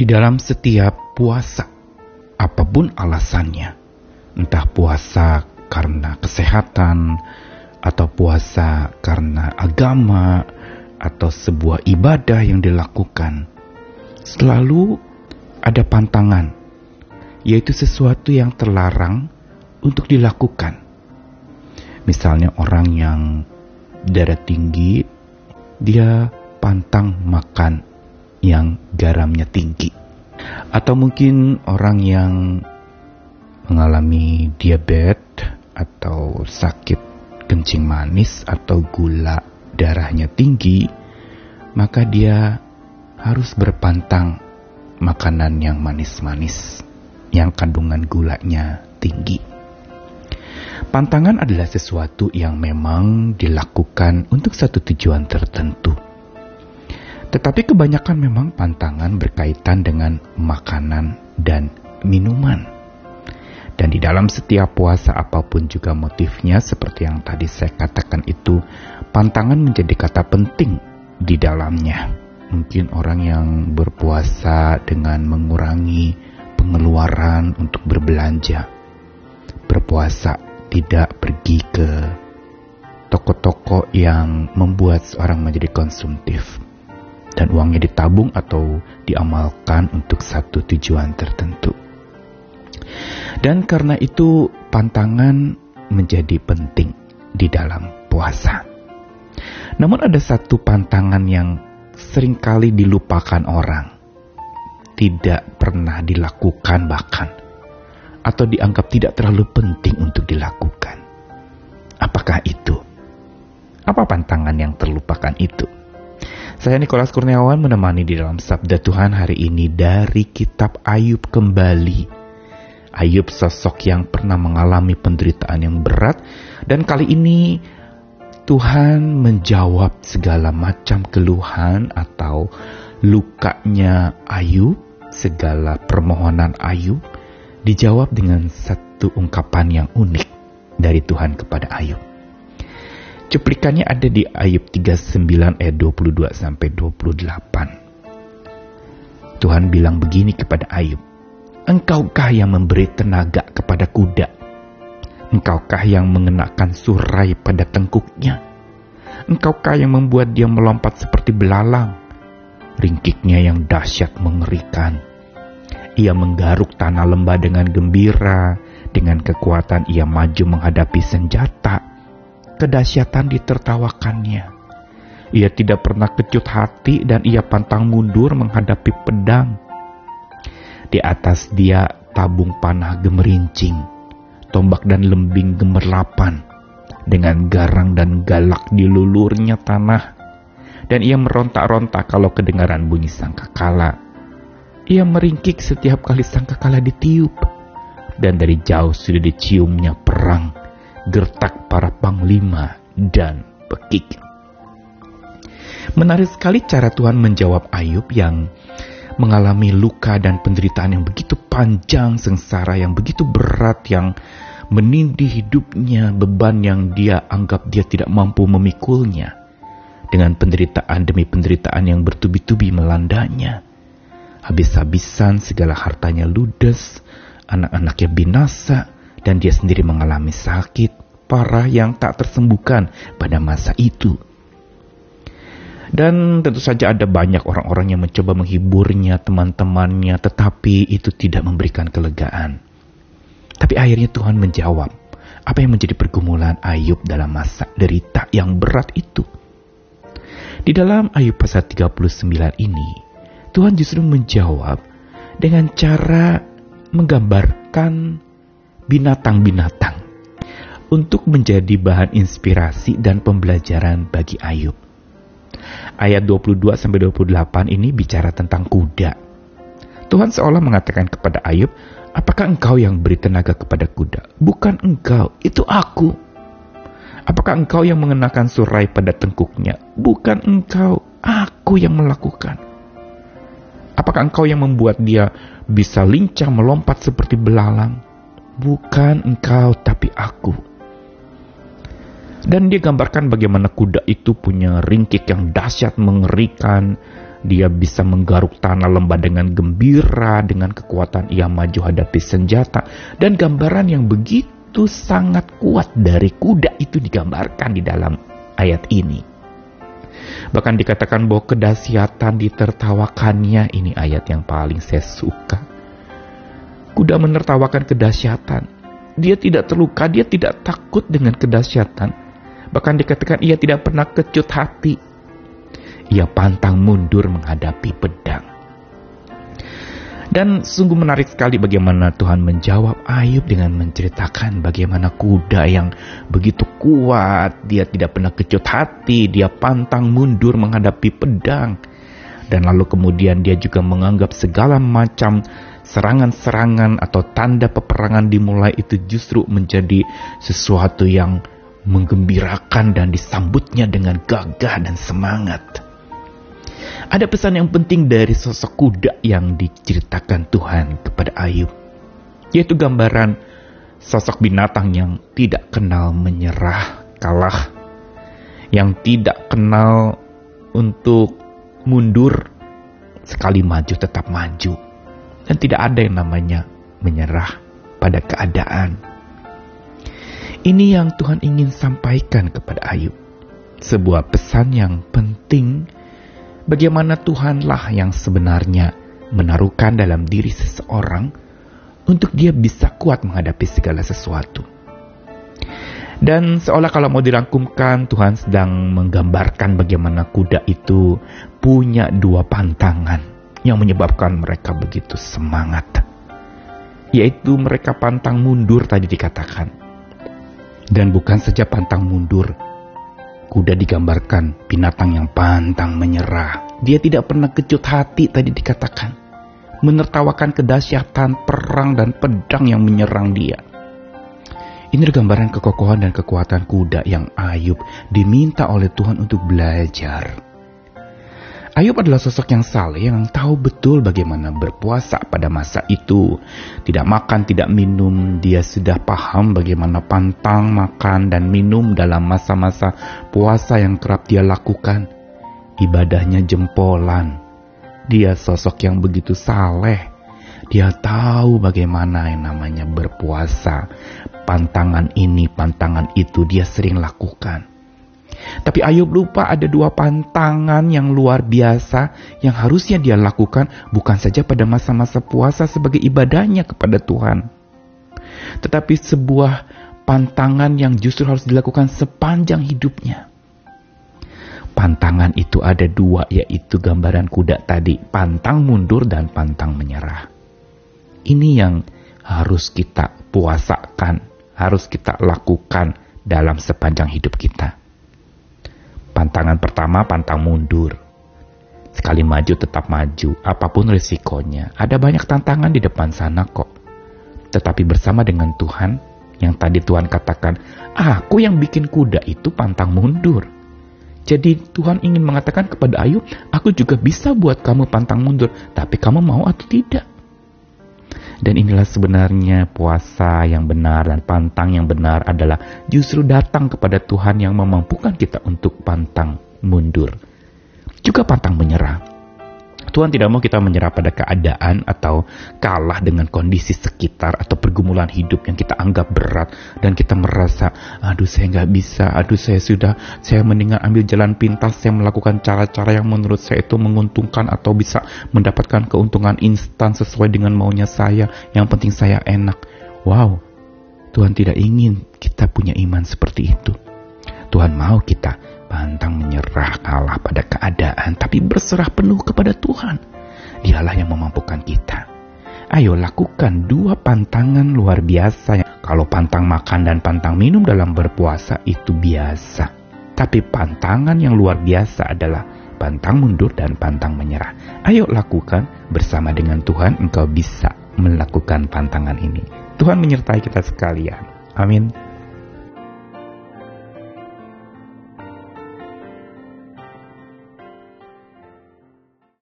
Di dalam setiap puasa, apa pun alasannya, entah puasa karena kesehatan, atau puasa karena agama, atau sebuah ibadah yang dilakukan, selalu ada pantangan, yaitu sesuatu yang terlarang untuk dilakukan. Misalnya orang yang darah tinggi, dia pantang makan yang garamnya tinggi. Atau mungkin orang yang mengalami diabetes atau sakit kencing manis atau gula darahnya tinggi, maka dia harus berpantang makanan yang manis-manis yang kandungan gulanya tinggi. Pantangan adalah sesuatu yang memang dilakukan untuk satu tujuan tertentu. Tetapi kebanyakan memang pantangan berkaitan dengan makanan dan minuman. Dan di dalam setiap puasa apa pun juga motifnya seperti yang tadi saya katakan itu, pantangan menjadi kata penting di dalamnya. Mungkin orang yang berpuasa dengan mengurangi pengeluaran untuk berbelanja. Berpuasa tidak pergi ke toko-toko yang membuat seorang menjadi konsumtif dan uangnya ditabung atau diamalkan untuk satu tujuan tertentu. Dan karena itu pantangan menjadi penting di dalam puasa. Namun ada satu pantangan yang sering kali dilupakan orang. Tidak pernah dilakukan bahkan atau dianggap tidak terlalu penting untuk dilakukan. Apakah itu? Apa pantangan yang terlupakan itu? Saya Nikolas Kurniawan menemani di dalam Sabda Tuhan hari ini dari kitab Ayub kembali. Ayub sosok yang pernah mengalami penderitaan yang berat dan kali ini Tuhan menjawab segala macam keluhan atau lukanya Ayub, segala permohonan Ayub dijawab dengan satu ungkapan yang unik dari Tuhan kepada Ayub. Cuplikannya ada di Ayub 39 ayat 22 sampai 28. Tuhan bilang begini kepada Ayub, Engkaukah yang memberi tenaga kepada kuda? Engkaukah yang mengenakan surai pada tengkuknya? Engkaukah yang membuat dia melompat seperti belalang? Ringkiknya yang dahsyat mengerikan ia menggaruk tanah lembah dengan gembira, dengan kekuatan ia maju menghadapi senjata. Kedahsyatan ditertawakannya. Ia tidak pernah kecut hati dan ia pantang mundur menghadapi pedang. Di atas dia tabung panah gemerincing, tombak dan lembing gemerlapan, dengan garang dan galak dilulurnya tanah, dan ia merontak-rontak kalau kedengaran bunyi sangkakala ia meringkik setiap kali sangkakala ditiup, dan dari jauh sudah diciumnya perang, gertak para panglima dan pekik. Menarik sekali cara Tuhan menjawab Ayub yang mengalami luka dan penderitaan yang begitu panjang, sengsara yang begitu berat, yang menindih hidupnya, beban yang dia anggap dia tidak mampu memikulnya, dengan penderitaan demi penderitaan yang bertubi-tubi melandanya habis-habisan segala hartanya ludes, anak-anaknya binasa, dan dia sendiri mengalami sakit parah yang tak tersembuhkan pada masa itu. Dan tentu saja ada banyak orang-orang yang mencoba menghiburnya, teman-temannya, tetapi itu tidak memberikan kelegaan. Tapi akhirnya Tuhan menjawab apa yang menjadi pergumulan Ayub dalam masa derita yang berat itu. Di dalam Ayub pasal 39 ini, Tuhan justru menjawab dengan cara menggambarkan binatang-binatang untuk menjadi bahan inspirasi dan pembelajaran bagi Ayub. Ayat 22 sampai 28 ini bicara tentang kuda. Tuhan seolah mengatakan kepada Ayub, "Apakah engkau yang beri tenaga kepada kuda? Bukan engkau, itu aku." Apakah engkau yang mengenakan surai pada tengkuknya? Bukan engkau, aku yang melakukan. Apakah engkau yang membuat dia bisa lincah melompat seperti belalang? Bukan engkau, tapi aku. Dan dia gambarkan bagaimana kuda itu punya ringkik yang dahsyat mengerikan Dia bisa menggaruk tanah lembah dengan gembira, dengan kekuatan ia maju hadapi senjata. Dan gambaran yang begitu sangat kuat dari kuda itu digambarkan di dalam ayat ini. Bahkan dikatakan bahwa kedahsyatan ditertawakannya, ini ayat yang paling saya suka. Kuda menertawakan kedahsyatan. Dia tidak terluka, dia tidak takut dengan kedahsyatan. Bahkan dikatakan ia tidak pernah kecut hati ia pantang mundur menghadapi pedang. Dan sungguh menarik sekali bagaimana Tuhan menjawab Ayub dengan menceritakan bagaimana kuda yang begitu kuat, dia tidak pernah kecut hati, dia pantang mundur menghadapi pedang. Dan lalu kemudian dia juga menganggap segala macam serangan-serangan atau tanda peperangan dimulai itu justru menjadi sesuatu yang menggembirakan dan disambutnya dengan gagah dan semangat. Ada pesan yang penting dari sosok kuda yang diceritakan Tuhan kepada Ayub, yaitu gambaran sosok binatang yang tidak kenal menyerah, kalah, yang tidak kenal untuk mundur, sekali maju tetap maju, dan tidak ada yang namanya menyerah pada keadaan. Ini yang Tuhan ingin sampaikan kepada Ayub, sebuah pesan yang penting bagaimana Tuhanlah yang sebenarnya menaruhkan dalam diri seseorang untuk dia bisa kuat menghadapi segala sesuatu. Dan seolah kalau mau dirangkumkan, Tuhan sedang menggambarkan bagaimana kuda itu punya dua pantangan yang menyebabkan mereka begitu semangat. Yaitu mereka pantang mundur tadi dikatakan. Dan bukan saja pantang mundur, Kuda digambarkan binatang yang pantang menyerah. Dia tidak pernah kecut hati tadi dikatakan. Menertawakan kedahsyatan perang dan pedang yang menyerang dia. Ini gambaran kekokohan dan kekuatan kuda yang Ayub diminta oleh Tuhan untuk belajar. Ayub adalah sosok yang saleh yang tahu betul bagaimana berpuasa pada masa itu. Tidak makan, tidak minum, dia sudah paham bagaimana pantang makan dan minum dalam masa-masa puasa yang kerap dia lakukan. Ibadahnya jempolan. Dia sosok yang begitu saleh. Dia tahu bagaimana yang namanya berpuasa. Pantangan ini, pantangan itu dia sering lakukan. Tapi Ayub lupa ada dua pantangan yang luar biasa yang harusnya dia lakukan bukan saja pada masa-masa puasa sebagai ibadahnya kepada Tuhan. Tetapi sebuah pantangan yang justru harus dilakukan sepanjang hidupnya. Pantangan itu ada dua yaitu gambaran kuda tadi, pantang mundur dan pantang menyerah. Ini yang harus kita puasakan, harus kita lakukan dalam sepanjang hidup kita. Pantangan pertama pantang mundur. Sekali maju tetap maju, apa pun risikonya. Ada banyak tantangan di depan sana kok. Tetapi bersama dengan Tuhan, yang tadi Tuhan katakan, aku yang bikin kuda itu pantang mundur. Jadi Tuhan ingin mengatakan kepada Ayub, aku juga bisa buat kamu pantang mundur, tapi kamu mau atau tidak? Dan inilah sebenarnya puasa yang benar dan pantang yang benar adalah justru datang kepada Tuhan yang memampukan kita untuk pantang mundur. Juga pantang menyerah. Tuhan tidak mau kita menyerah pada keadaan atau kalah dengan kondisi sekitar atau pergumulan hidup yang kita anggap berat dan kita merasa, aduh saya nggak bisa, aduh saya sudah, saya mendingan ambil jalan pintas, saya melakukan cara-cara yang menurut saya itu menguntungkan atau bisa mendapatkan keuntungan instan sesuai dengan maunya saya, yang penting saya enak. Wow, Tuhan tidak ingin kita punya iman seperti itu. Tuhan mau kita pantang menyerah kalah pada keadaan, tapi berserah penuh kepada Tuhan. Dialah yang memampukan kita. Ayo lakukan dua pantangan luar biasa. Kalau pantang makan dan pantang minum dalam berpuasa itu biasa. Tapi pantangan yang luar biasa adalah pantang mundur dan pantang menyerah. Ayo lakukan bersama dengan Tuhan engkau bisa melakukan pantangan ini. Tuhan menyertai kita sekalian. Amin.